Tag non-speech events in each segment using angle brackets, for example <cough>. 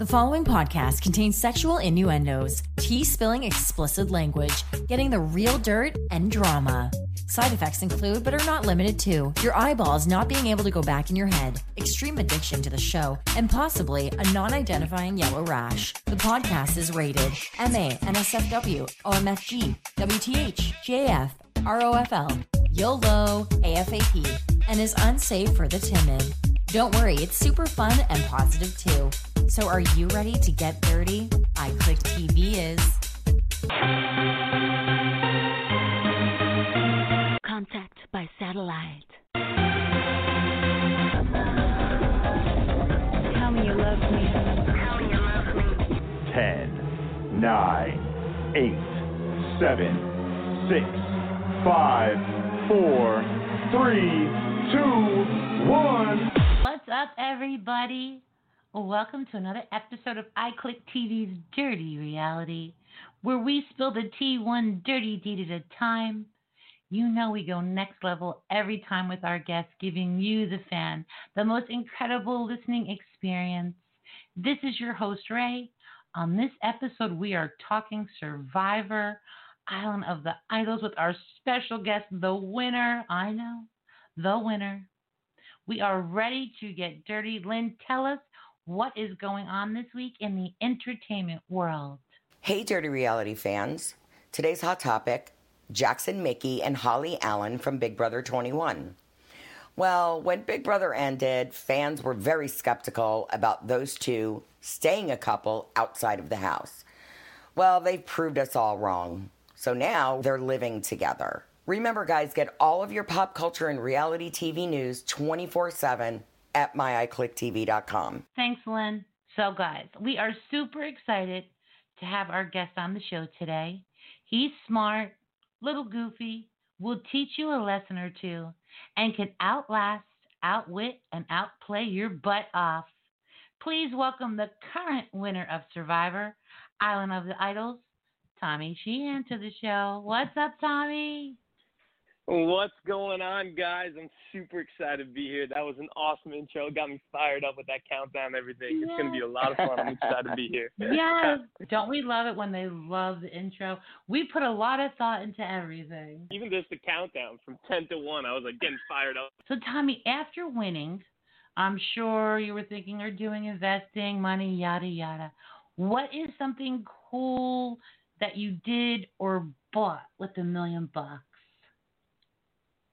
The following podcast contains sexual innuendos, tea spilling explicit language, getting the real dirt, and drama. Side effects include, but are not limited to, your eyeballs not being able to go back in your head, extreme addiction to the show, and possibly a non identifying yellow rash. The podcast is rated MA, NSFW, OMFG, WTH, ROFL, YOLO, AFAP, and is unsafe for the timid. Don't worry, it's super fun and positive too. So are you ready to get dirty? iClick TV is. Contact by satellite. Tell me you love me. 10, 9, 8, 7, 6, 5, 4, 3, 2, 1. What's up, everybody? Welcome to another episode of iClick TV's Dirty Reality, where we spill the tea one dirty deed at a time. You know we go next level every time with our guests, giving you, the fan, the most incredible listening experience. This is your host, Ray. On this episode, we are talking Survivor, Island of the Idols, with our special guest, the winner. I know, the winner. We are ready to get dirty. Lynn, tell us what is going on this week in the entertainment world. Hey, Dirty Reality fans. Today's hot topic Jackson Mickey and Holly Allen from Big Brother 21. Well, when Big Brother ended, fans were very skeptical about those two staying a couple outside of the house. Well, they've proved us all wrong. So now they're living together. Remember, guys, get all of your pop culture and reality TV news 24 7 at myiclicktv.com. Thanks, Lynn. So, guys, we are super excited to have our guest on the show today. He's smart, little goofy, will teach you a lesson or two, and can outlast, outwit, and outplay your butt off. Please welcome the current winner of Survivor, Island of the Idols, Tommy Sheehan, to the show. What's up, Tommy? What's going on, guys? I'm super excited to be here. That was an awesome intro. Got me fired up with that countdown and everything. It's going to be a lot of fun. I'm excited to be here. <laughs> Yes. Don't we love it when they love the intro? We put a lot of thought into everything. Even just the countdown from 10 to 1, I was like getting fired up. So, Tommy, after winning, I'm sure you were thinking or doing investing, money, yada, yada. What is something cool that you did or bought with a million bucks?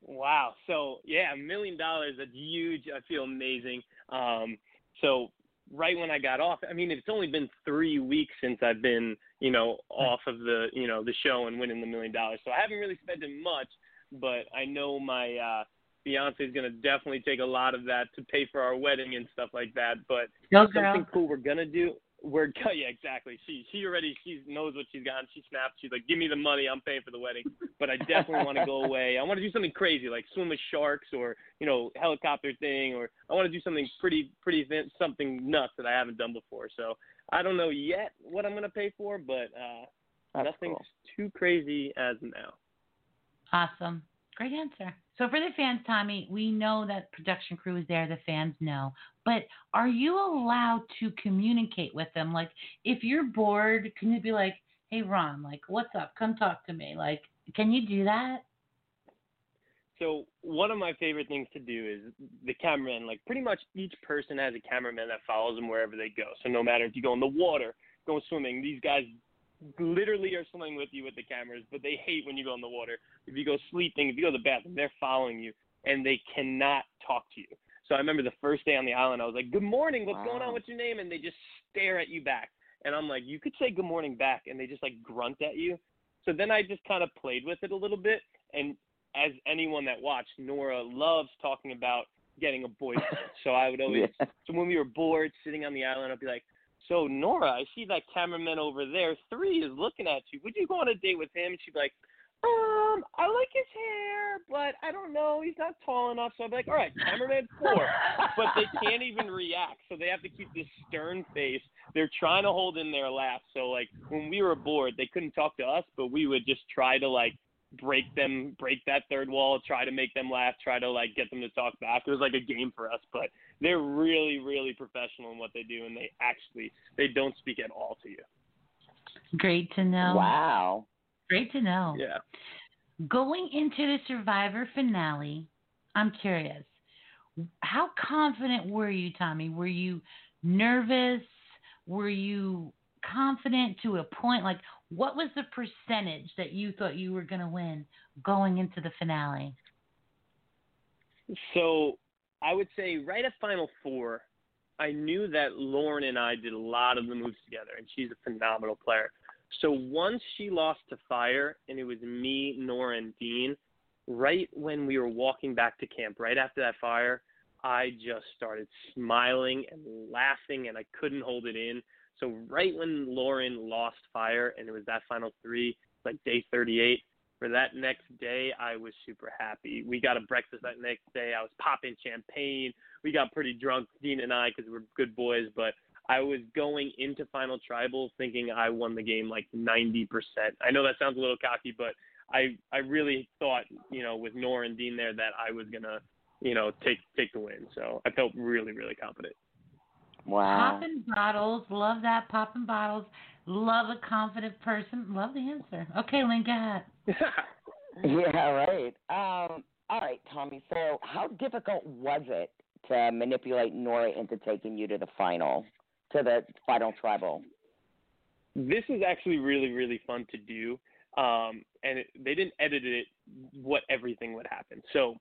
Wow. So yeah, a million dollars. That's huge. I feel amazing. Um, so right when I got off, I mean, it's only been three weeks since I've been, you know, off of the, you know, the show and winning the million dollars. So I haven't really spent it much, but I know my uh, fiance is gonna definitely take a lot of that to pay for our wedding and stuff like that. But Go, something cool we're gonna do. We're <laughs> yeah, exactly. She she already she knows what she's got. She snapped. She's like, "Give me the money. I'm paying for the wedding." But I definitely want to go <laughs> away. I want to do something crazy, like swim with sharks, or you know, helicopter thing, or I want to do something pretty pretty event, something nuts that I haven't done before. So I don't know yet what I'm gonna pay for, but uh, That's nothing's cool. too crazy as now. Awesome. Great answer. So for the fans, Tommy, we know that production crew is there. The fans know. But are you allowed to communicate with them? Like, if you're bored, can you be like, "Hey, Ron, like, what's up? Come talk to me." Like, can you do that? So one of my favorite things to do is the cameraman. Like pretty much each person has a cameraman that follows them wherever they go. So no matter if you go in the water, go swimming, these guys literally are swimming with you with the cameras. But they hate when you go in the water. If you go sleeping, if you go to the bathroom, they're following you and they cannot talk to you. So I remember the first day on the island, I was like, "Good morning, what's going on? What's your name?" And they just stare at you back. And I'm like, "You could say good morning back," and they just like grunt at you. So then I just kind of played with it a little bit, and as anyone that watched, Noura loves talking about getting a boyfriend. so I would always, <laughs> so when we were bored sitting on the island, I'd be like, "So Noura, I see that cameraman over there, three, is looking at you. Would you go on a date with him?" She'd be like, "Um, I like his hair, but I don't know. He's not tall enough." So I'd be like, "All right, cameraman four. but they can't even react, so they have to keep this stern face. They're trying to hold in their laugh. So like when we were bored, they couldn't talk to us, but we would just try to like break them, break that third wall, try to make them laugh, try to like get them to talk back. It was like a game for us, but they're really, really professional in what they do, and they actually they don't speak at all to you. Great to know. Wow. Great to know. Yeah. Going into the Survivor finale, I'm curious. How confident were you, Tommy? Were you nervous? Were you confident to a point? Like, what was the percentage that you thought you were going to win going into the finale? So I would say right at Final Four, I knew that Lauren and I did a lot of the moves together, and she's a phenomenal player. So once she lost to Fire, and it was me, Noura, and Dean, right when we were walking back to camp, right after that fire, I just started smiling and laughing, and I couldn't hold it in. So right when Lauren lost Fire, and it was that final three, like day 38, for that next day, I was super happy. We got a breakfast that next day. I was popping champagne. We got pretty drunk, Dean and I, because we're good boys. But I was going into Final Tribal thinking I won the game like 90%. I know that sounds a little cocky, but I I really thought, you know, with Noura and Dean there that I was gonna, you know, take take the win. So I felt really really confident. Wow. Popping bottles. Love that. Popping bottles. Love a confident person. Love the answer. Okay, Lynn, go ahead. <laughs> Yeah, right. Um, all right, Tommy. So, how difficult was it to manipulate Noura into taking you to the final, to the final tribal? this is actually really really fun to do um, and it, they didn't edit it what everything would happen so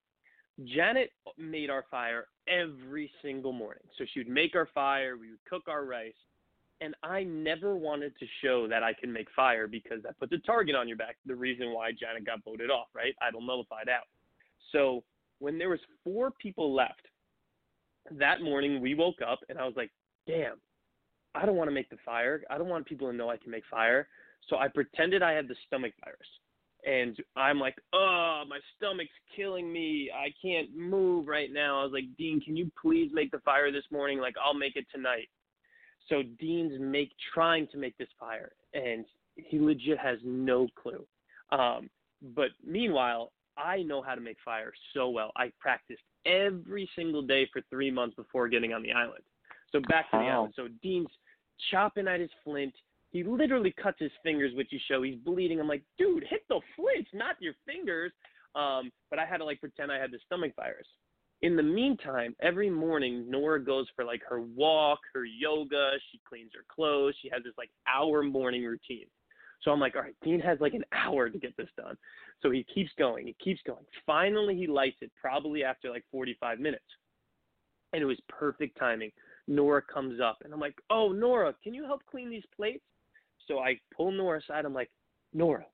janet made our fire every single morning so she would make our fire we would cook our rice and i never wanted to show that i can make fire because that puts a target on your back the reason why janet got voted off right idol nullified out so when there was four people left that morning we woke up and i was like damn I don't want to make the fire. I don't want people to know I can make fire. So I pretended I had the stomach virus. And I'm like, oh, my stomach's killing me. I can't move right now. I was like, Dean, can you please make the fire this morning? Like, I'll make it tonight. So Dean's make trying to make this fire, and he legit has no clue. Um, but meanwhile, I know how to make fire so well. I practiced every single day for three months before getting on the island. So back to the Wow. island. So Dean's chopping at his flint. He literally cuts his fingers, which you show. He's bleeding. I'm like, dude, hit the flint, not your fingers. Um, but I had to like pretend I had the stomach virus. In the meantime, every morning Noura goes for like her walk, her yoga. She cleans her clothes. She has this like hour morning routine. So I'm like, all right, Dean has like an hour to get this done. So he keeps going. He keeps going. Finally, he lights it, probably after like 45 minutes. And it was perfect timing. Noura comes up, and I'm like, "Oh, Noura, can you help clean these plates?" So I pull Noura aside. I'm like, "Noura,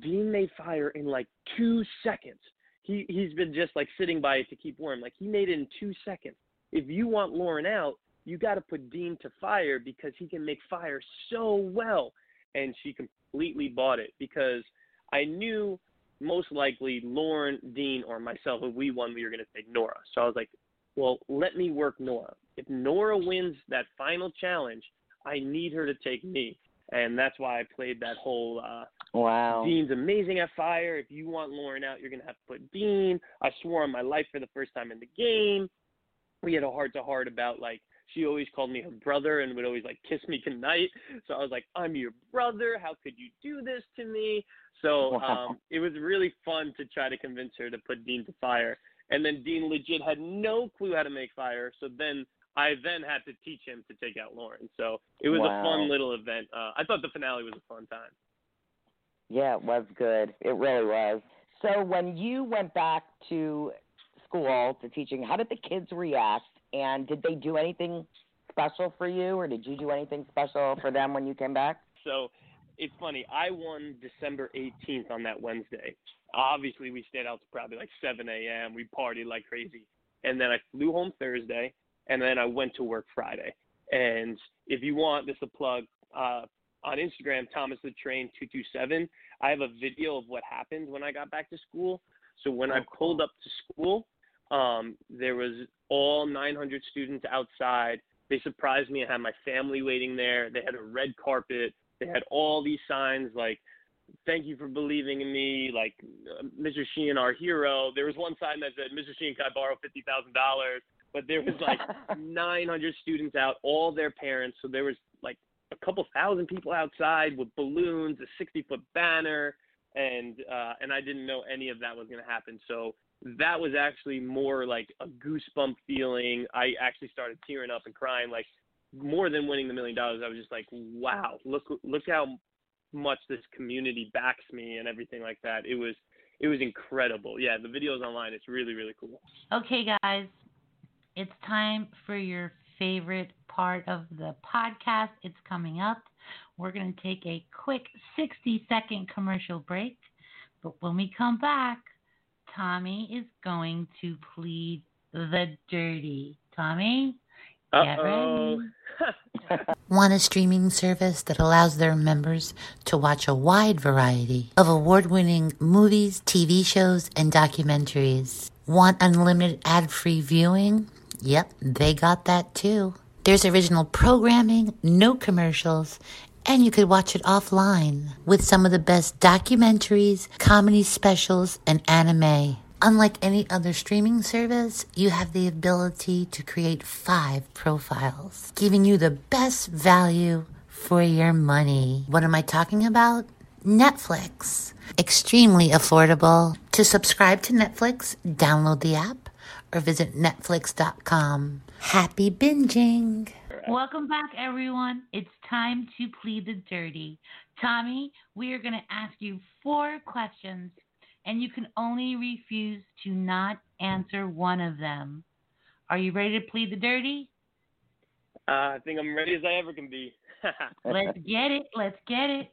Dean made fire in like two seconds. He he's been just like sitting by it to keep warm. Like he made it in two seconds. If you want Lauren out, you got to put Dean to fire because he can make fire so well." And she completely bought it because I knew most likely Lauren, Dean, or myself, if we won, we were going to take Noura. So I was like, well, let me work Noura. If Noura wins that final challenge, I need her to take me. And that's why I played that whole uh, Wow. Dean's amazing at fire. If you want Lauren out, you're going to have to put Dean. I swore on my life for the first time in the game. We had a heart to heart about like she always called me her brother and would always like kiss me goodnight. So I was like, I'm your brother. How could you do this to me? So Wow. um, it was really fun to try to convince her to put Dean to fire. And then Dean legit had no clue how to make fire. So then I then had to teach him to take out Lauren. So it was Wow. a fun little event. Uh, I thought the finale was a fun time. Yeah, it was good. It really was. So when you went back to school to teaching, how did the kids react? And did they do anything special for you, or did you do anything special for them when you came back? So it's funny. I won December 18th on that Wednesday. Obviously, we stayed out to probably like 7 a.m. We partied like crazy. And then I flew home Thursday, and then I went to work Friday. And if you want, this is a plug. Uh, on Instagram, Thomas the Train 227, I have a video of what happened when I got back to school. So when I Oh, cool. pulled up to school, um, there was all 900 students outside. They surprised me. I had my family waiting there. They had a red carpet. They had all these signs like thank you for believing in me. Like, uh, Mr. Sheehan, our hero. There was one sign that said, Mr. Sheehan, can I borrow fifty thousand dollars? But there was like <laughs> 900 students out, all their parents. So there was like a couple thousand people outside with balloons, a 60 foot banner, and uh, and I didn't know any of that was going to happen. So that was actually more like a goosebump feeling. I actually started tearing up and crying, like more than winning the million dollars. I was just like, wow, look look how much this community backs me and everything like that. It was it was incredible. Yeah, the videos online. It's really really cool. Okay, guys, it's time for your favorite part of the podcast. It's coming up. We're going to take a quick 60 second commercial break. But when we come back, Tommy is going to plead the dirty. Tommy? Uh-oh. <laughs> Want a streaming service that allows their members to watch a wide variety of award winning movies, TV shows, and documentaries? Want unlimited ad free viewing? Yep, they got that too. There's original programming, no commercials, and you could watch it offline with some of the best documentaries, comedy specials, and anime. Unlike any other streaming service, you have the ability to create five profiles, giving you the best value for your money. What am I talking about? Netflix. Extremely affordable. To subscribe to Netflix, download the app or visit netflix.com. Happy binging. Welcome back, everyone. It's time to plead the dirty. Tommy, we are going to ask you four questions, and you can only refuse to not answer one of them. Are you ready to plead the dirty? Uh, I think I'm ready as I ever can be. <laughs> Let's get it. Let's get it.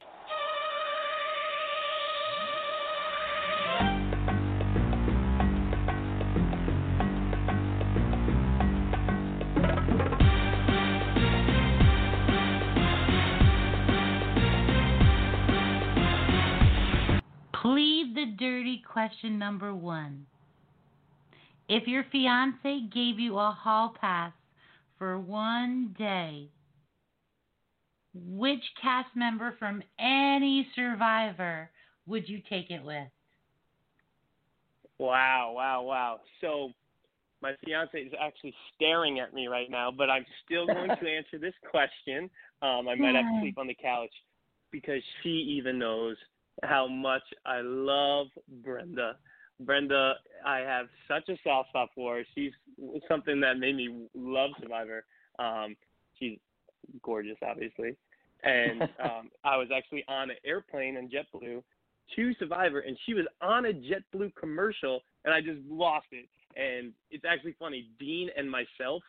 Question number one. If your fiance gave you a hall pass for one day, which cast member from any survivor would you take it with? Wow, wow, wow. So my fiance is actually staring at me right now, but I'm still going to <laughs> answer this question. Um, I might have to sleep on the couch because she even knows how much I love Brenda. Brenda, I have such a soft spot for her. She's something that made me love Survivor. Um, she's gorgeous, obviously. And <laughs> um, I was actually on an airplane in JetBlue to Survivor, and she was on a JetBlue commercial, and I just lost it. And it's actually funny. Dean and myself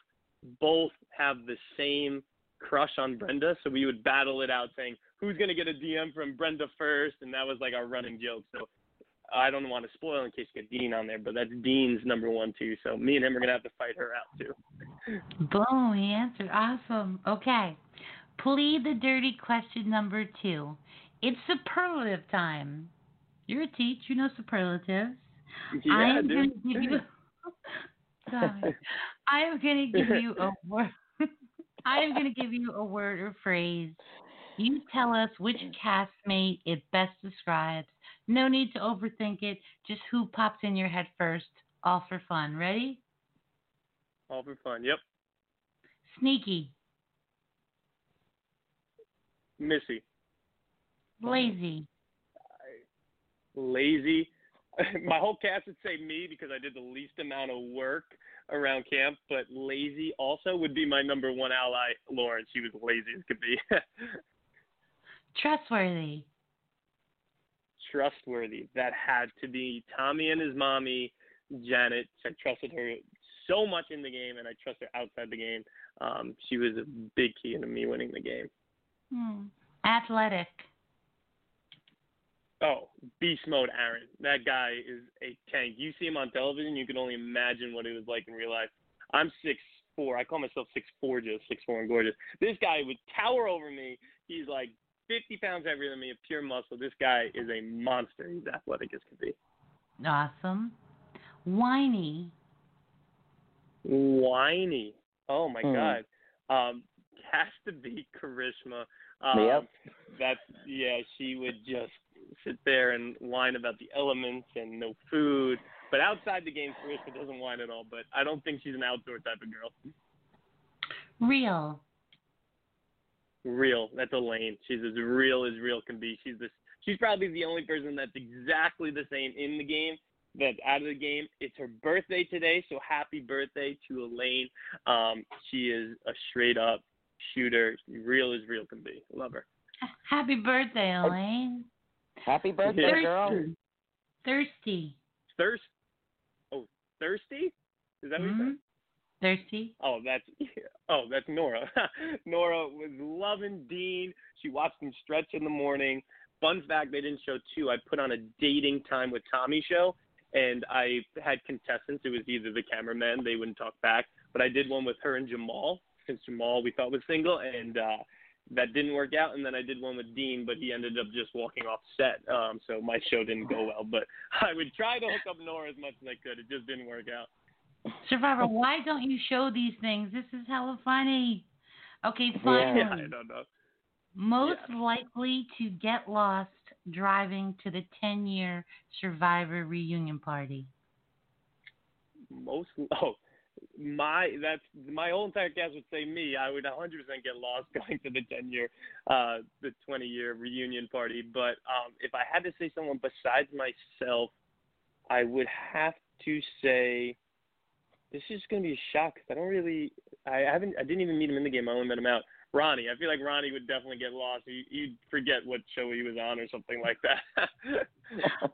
both have the same crush on Brenda, so we would battle it out, saying who's gonna get a DM from Brenda first, and that was like our running joke. So I don't want to spoil in case you get Dean on there, but that's Dean's number one too. So me and him are gonna have to fight her out too. Boom, he answered. Awesome. Okay. Plead the dirty question number two. It's superlative time. You're a teach, you know superlatives. Yeah, I am dude. gonna give you <laughs> Sorry. I am gonna give you a word <laughs> I am gonna give you a word or phrase. You tell us which castmate it best describes. No need to overthink it, just who pops in your head first. All for fun. Ready? All for fun. Yep. Sneaky, Missy. lazy, Lazy. <laughs> My whole cast would say me because I did the least amount of work around camp, but lazy also would be my number one ally, Lauren. She was lazy as could be. <laughs> trustworthy, Trustworthy. That had to be Tommy and his mommy, Janet. I trusted her so much in the game, and I trust her outside the game. Um, she was a big key into me winning the game. hmm. athletic, Oh, beast mode, Aaron. That guy is a tank. You see him on television, you can only imagine what he was like in real life. I'm six four. I call myself six four, just six four and gorgeous. This guy would tower over me. He's like 50 pounds heavier than me, of pure muscle. This guy is a monster. He's athletic as can be. awesome, whiny, Whiny. Oh my Hmm. God. Um, has to be Karishma. Um, Yep. That's yeah. She would just sit there and whine about the elements and no food. But outside the game, Karishma doesn't whine at all. But I don't think she's an outdoor type of girl. Real. Real. That's Elaine. She's as real as real can be. She's this. She's probably the only person that's exactly the same in the game that's out of the game. It's her birthday today, so happy birthday to Elaine. Um, she is a straight up shooter, real as real can be. Love her. Happy birthday, Elaine. Happy birthday, Thirsty. girl. Thirsty. Thirst. Oh, thirsty. Is that what you Mhm. said? Thirsty. Oh, that's <laughs> oh, that's Noura. <laughs> Noura was loving Dean. She watched him stretch in the morning. Fun fact: they didn't show two. I put on a dating time with Tommy show, and I had contestants. It was either the cameramen; they wouldn't talk back. But I did one with her and Jamal, since Jamal we thought was single, and uh, that didn't work out. And then I did one with Dean, but he ended up just walking off set. Um, so my show didn't go well. But <laughs> I would try to hook up Noura as much as I could. It just didn't work out. Survivor, why don't you show these things? This is hella funny. Okay, finally. Yeah, I don't know. Most likely to get lost driving to the 10 year Survivor reunion party. most oh my that's my whole entire cast would say me i would 100% get lost <laughs> going to the 10 year uh the 20 year reunion party but um if i had to say someone besides myself i would have to say this is going to be a shock 'cause i don't really i haven't i didn't even meet him in the game i only met him out ronnie i feel like ronnie would definitely get lost he, he'd forget what show he was on or something like that <laughs>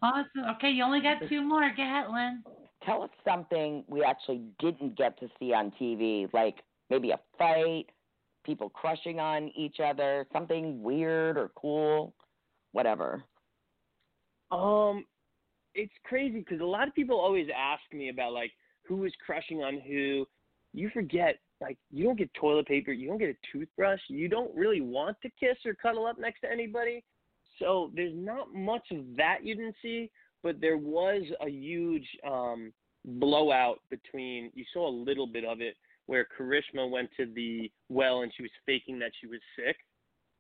Awesome. Okay, you only got two more. Go ahead, Lynn. Tell us something we actually didn't get to see on TV, like maybe a fight, people crushing on each other, something weird or cool, whatever. Um, it's crazy because a lot of people always ask me about like who is crushing on who. You forget like you don't get toilet paper, you don't get a toothbrush, you don't really want to kiss or cuddle up next to anybody. So there's not much of that you didn't see, but there was a huge um blowout between you saw a little bit of it where Karishma went to the well and she was faking that she was sick.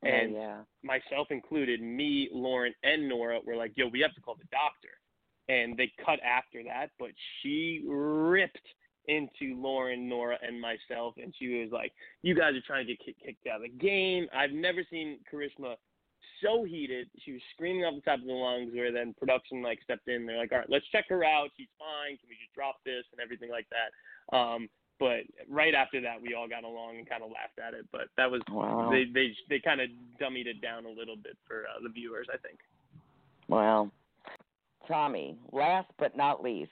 And oh, yeah. myself included, me, Lauren, and Noura were like, yo, we have to call the doctor. And they cut after that, but she ripped into Lauren, Noura, and myself, and she was like, you guys are trying to get kick- kicked out of the game. I've never seen Karishma so heated. She was screaming off the top of the lungs, where then production like stepped in. They're like, all right, let's check her out. She's fine. Can we just drop this and everything like that? Um, but right after that, we all got along and kind of laughed at it. But that was Wow. they they they kind of dummied it down a little bit for uh, the viewers, I think. Well, Tommy, last but not least,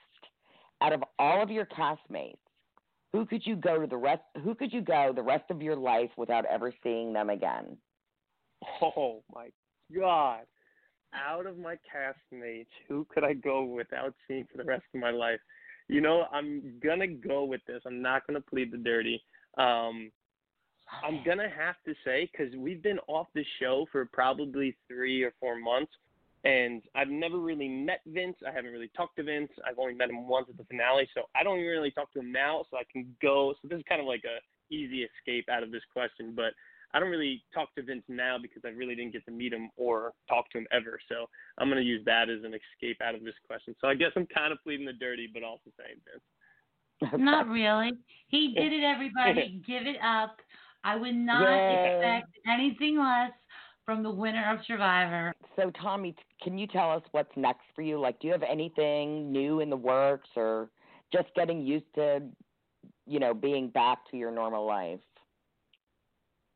out of all of your castmates, who could you go to the rest? Who could you go the rest of your life without ever seeing them again? Oh my God! Out of my castmates, who could I go without seeing for the rest of my life? You know, I'm gonna go with this. I'm not gonna plead the dirty. Um, I'm gonna have to say because we've been off the show for probably three or four months, and I've never really met Vince. I haven't really talked to Vince. I've only met him once at the finale, so I don't even really talk to him now. So I can go. So this is kind of like a easy escape out of this question, but I don't really talk to Vince now because I really didn't get to meet him or talk to him ever. So I'm gonna use that as an escape out of this question. So I guess I'm kind of pleading the dirty, but also saying Vince. Not really. He <laughs> did it, everybody. Give it up. I would not Yay. expect anything less from the winner of Survivor. So, Tommy, can you tell us what's next for you? Like, do you have anything new in the works, or just getting used to, you know, being back to your normal life?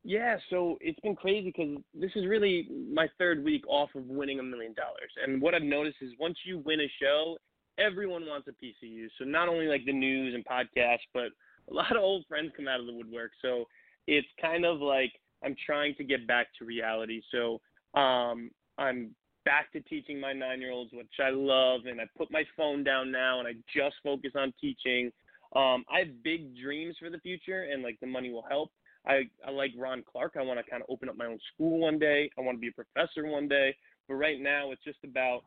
Yeah, so it's been crazy because this is really my third week off of winning a million dollars. And what I've noticed is once you win a show, everyone wants a piece of you. So not only like the news and podcasts, but a lot of old friends come out of the woodwork. So it's kind of like I'm trying to get back to reality. So um, I'm back to teaching my nine year olds, which I love, and I put my phone down now and I just focus on teaching. Um, I have big dreams for the future, and like the money will help. I, I like Ron Clark. I want to kind of open up my own school one day. I want to be a professor one day. But right now, it's just about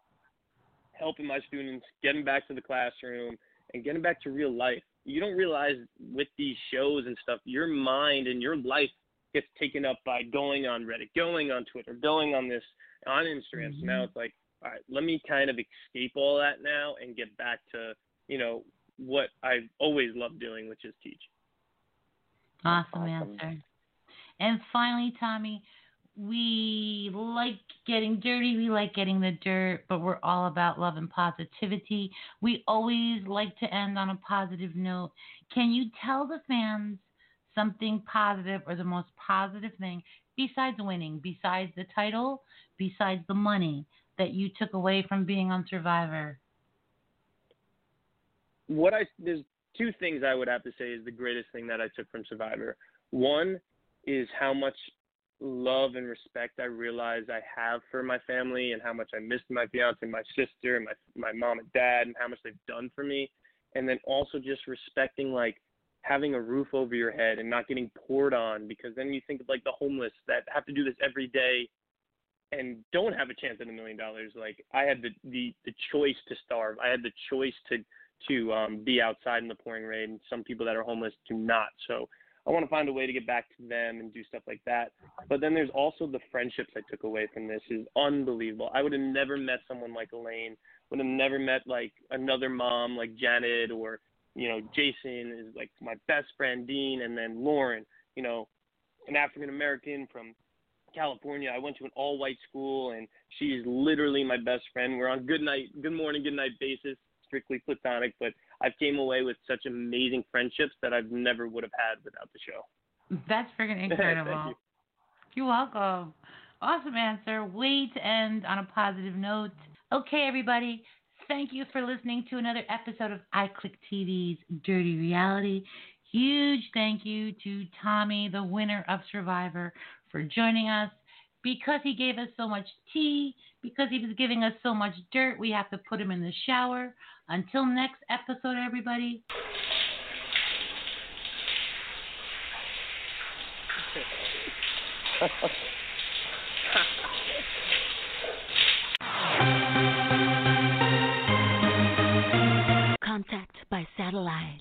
helping my students, getting back to the classroom, and getting back to real life. You don't realize with these shows and stuff, your mind and your life gets taken up by going on Reddit, going on Twitter, going on this, on Instagram. So now mm-hmm. it's like all right, let me kind of escape all that now and get back to, you know, what I've always loved doing, which is teach. Awesome, awesome. answer. And finally, Tommy, we like getting dirty, we like getting the dirt, but we're all about love and positivity. We always like to end on a positive note. Can you tell the fans something positive or the most positive thing besides winning, besides the title, besides the money that you took away from being on Survivor? What I there's two things I would have to say is the greatest thing that I took from Survivor. One is how much love and respect I realize I have for my family and how much I miss my fiance my sister my my mom and dad and how much they've done for me. And then also just respecting like having a roof over your head and not getting poured on because then you think of like the homeless that have to do this every day and don't have a chance at a million dollars. Like I had the, the the choice to starve. I had the choice to to um, be outside in the pouring rain. Some people that are homeless do not. So I want to find a way to get back to them and do stuff like that. But then there's also the friendships I took away from this is unbelievable. I would have never met someone like Elaine. Would have never met like another mom like Janet or you know Jason is like my best friend Dean and then Lauren. You know, an African American from California. I went to an all white school and she's literally my best friend. We're on good night, good morning, good night basis, strictly platonic, but I've came away with such amazing friendships that I've never would have had without the show. That's freaking <laughs> incredible. you. You're welcome. Awesome answer. Way to end on a positive note. Okay, everybody. Thank you for listening to another episode of iClick TV's Dirty Reality. Huge thank you to Tommy, the winner of Survivor, for joining us. Because he gave us so much tea, because he was giving us so much dirt, we have to put him in the shower. Until next episode, everybody. <laughs> by satellite.